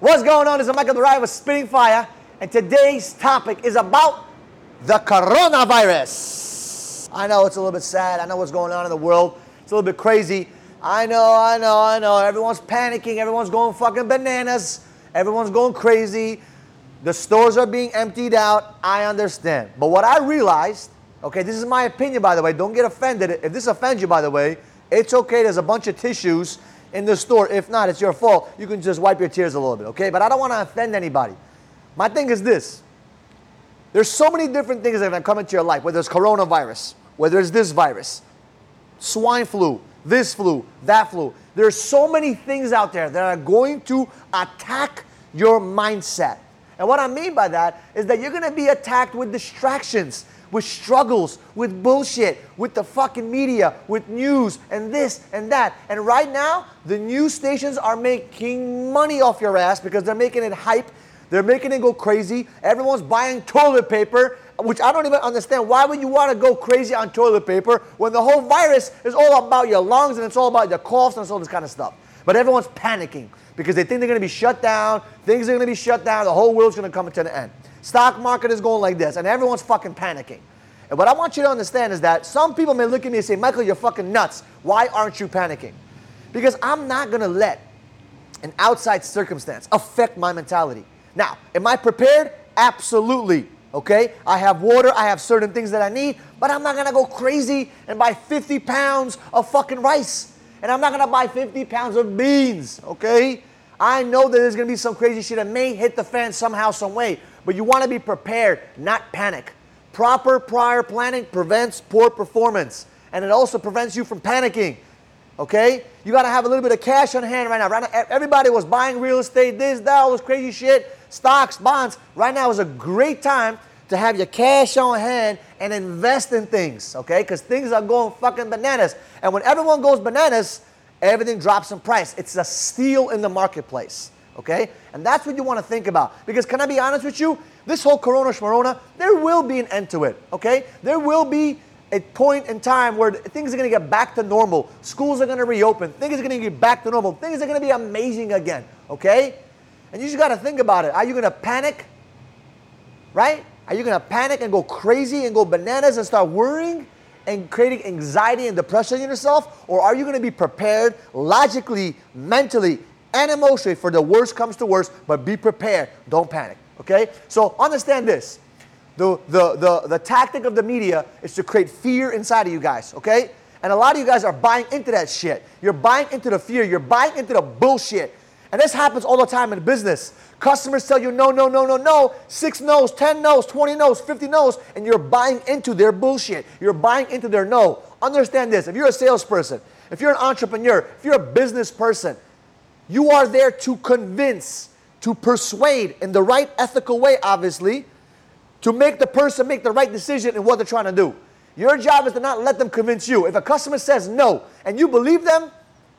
What's going on? This is Michael Durai with Spitting Fire, and today's topic is about the coronavirus. I know it's a little bit sad. I know what's going on in the world. It's a little bit crazy. I know, I know, I know. Everyone's panicking. Everyone's going fucking bananas. Everyone's going crazy. The stores are being emptied out. I understand. But what I realized, okay, this is my opinion, by the way. Don't get offended. If this offends you, by the way, it's okay. There's a bunch of tissues in the store. If not, it's your fault. You can just wipe your tears a little bit, okay? But I don't want to offend anybody. My thing is this there's so many different things that have come into your life, whether it's coronavirus, whether it's this virus, swine flu, this flu, that flu. There's so many things out there that are going to attack your mindset. And what I mean by that is that you're gonna be attacked with distractions with struggles, with bullshit, with the fucking media, with news and this and that. And right now, the news stations are making money off your ass because they're making it hype. They're making it go crazy. Everyone's buying toilet paper, which I don't even understand. Why would you want to go crazy on toilet paper when the whole virus is all about your lungs and it's all about your coughs and all this kind of stuff? But everyone's panicking because they think they're going to be shut down. Things are going to be shut down. The whole world's going to come to an end. Stock market is going like this, and everyone's fucking panicking. And what I want you to understand is that some people may look at me and say, Michael, you're fucking nuts. Why aren't you panicking? Because I'm not gonna let an outside circumstance affect my mentality. Now, am I prepared? Absolutely. Okay? I have water, I have certain things that I need, but I'm not gonna go crazy and buy 50 pounds of fucking rice. And I'm not gonna buy 50 pounds of beans. Okay? I know that there's gonna be some crazy shit that may hit the fan somehow, some way, but you wanna be prepared, not panic. Proper prior planning prevents poor performance and it also prevents you from panicking. Okay? You got to have a little bit of cash on hand right now. Right now, everybody was buying real estate, this, that, all this crazy shit, stocks, bonds. Right now is a great time to have your cash on hand and invest in things, okay? Because things are going fucking bananas. And when everyone goes bananas, everything drops in price. It's a steal in the marketplace, okay? And that's what you want to think about. Because can I be honest with you? This whole Corona Shmarona, there will be an end to it, okay? There will be a point in time where things are going to get back to normal. Schools are going to reopen. Things are going to get back to normal. Things are going to be amazing again, okay? And you just got to think about it. Are you going to panic? Right? Are you going to panic and go crazy and go bananas and start worrying and creating anxiety and depression in yourself? Or are you going to be prepared logically, mentally, and emotionally for the worst comes to worst, but be prepared. Don't panic. Okay? So understand this. The, the, the, the tactic of the media is to create fear inside of you guys, okay? And a lot of you guys are buying into that shit. You're buying into the fear. You're buying into the bullshit. And this happens all the time in business. Customers tell you no, no, no, no, no, six no's, 10 no's, 20 no's, 50 no's, and you're buying into their bullshit. You're buying into their no. Understand this if you're a salesperson, if you're an entrepreneur, if you're a business person, you are there to convince to persuade in the right ethical way, obviously, to make the person make the right decision in what they're trying to do. Your job is to not let them convince you. If a customer says no and you believe them,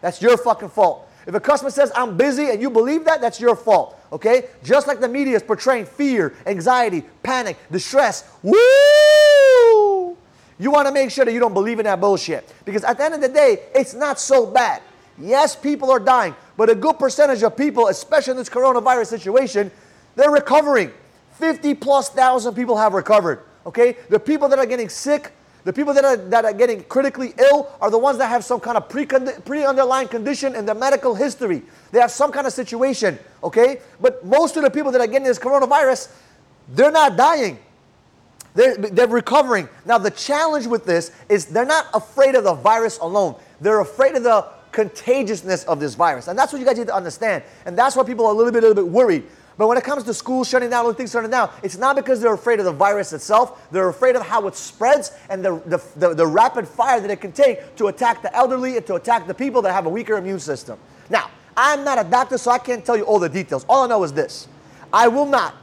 that's your fucking fault. If a customer says I'm busy and you believe that, that's your fault. Okay? Just like the media is portraying fear, anxiety, panic, distress. Woo! You want to make sure that you don't believe in that bullshit. Because at the end of the day, it's not so bad. Yes, people are dying, but a good percentage of people, especially in this coronavirus situation, they're recovering. 50 plus thousand people have recovered. Okay? The people that are getting sick, the people that are, that are getting critically ill are the ones that have some kind of pre, pre underlying condition in their medical history. They have some kind of situation. Okay? But most of the people that are getting this coronavirus, they're not dying. They're, they're recovering. Now, the challenge with this is they're not afraid of the virus alone. They're afraid of the contagiousness of this virus. And that's what you guys need to understand. And that's why people are a little bit, a little bit worried. But when it comes to schools shutting down, all things shutting down, it's not because they're afraid of the virus itself. They're afraid of how it spreads and the, the, the, the rapid fire that it can take to attack the elderly and to attack the people that have a weaker immune system. Now, I'm not a doctor, so I can't tell you all the details. All I know is this I will not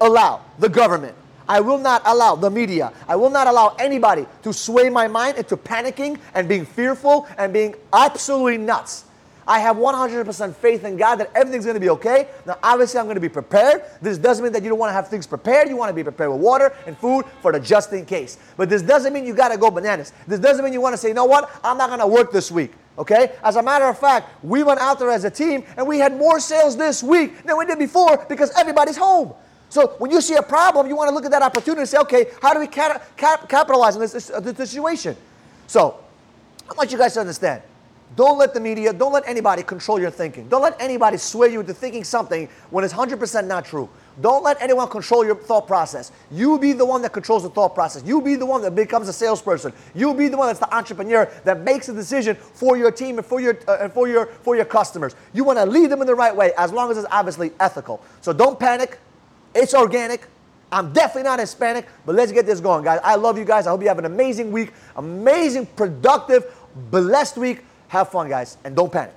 allow the government I will not allow the media, I will not allow anybody to sway my mind into panicking and being fearful and being absolutely nuts. I have 100% faith in God that everything's going to be okay. Now, obviously, I'm going to be prepared. This doesn't mean that you don't want to have things prepared. You want to be prepared with water and food for the just in case. But this doesn't mean you got to go bananas. This doesn't mean you want to say, you know what? I'm not going to work this week. Okay? As a matter of fact, we went out there as a team and we had more sales this week than we did before because everybody's home. So when you see a problem, you want to look at that opportunity and say, okay, how do we cap- cap- capitalize on this, this, uh, this situation? So I want you guys to understand. Don't let the media, don't let anybody control your thinking. Don't let anybody sway you into thinking something when it's 100% not true. Don't let anyone control your thought process. You be the one that controls the thought process. You be the one that becomes a salesperson. You be the one that's the entrepreneur that makes a decision for your team and for your uh, and for your for your customers. You want to lead them in the right way as long as it's obviously ethical. So don't panic. It's organic. I'm definitely not Hispanic, but let's get this going, guys. I love you guys. I hope you have an amazing week, amazing, productive, blessed week. Have fun, guys, and don't panic.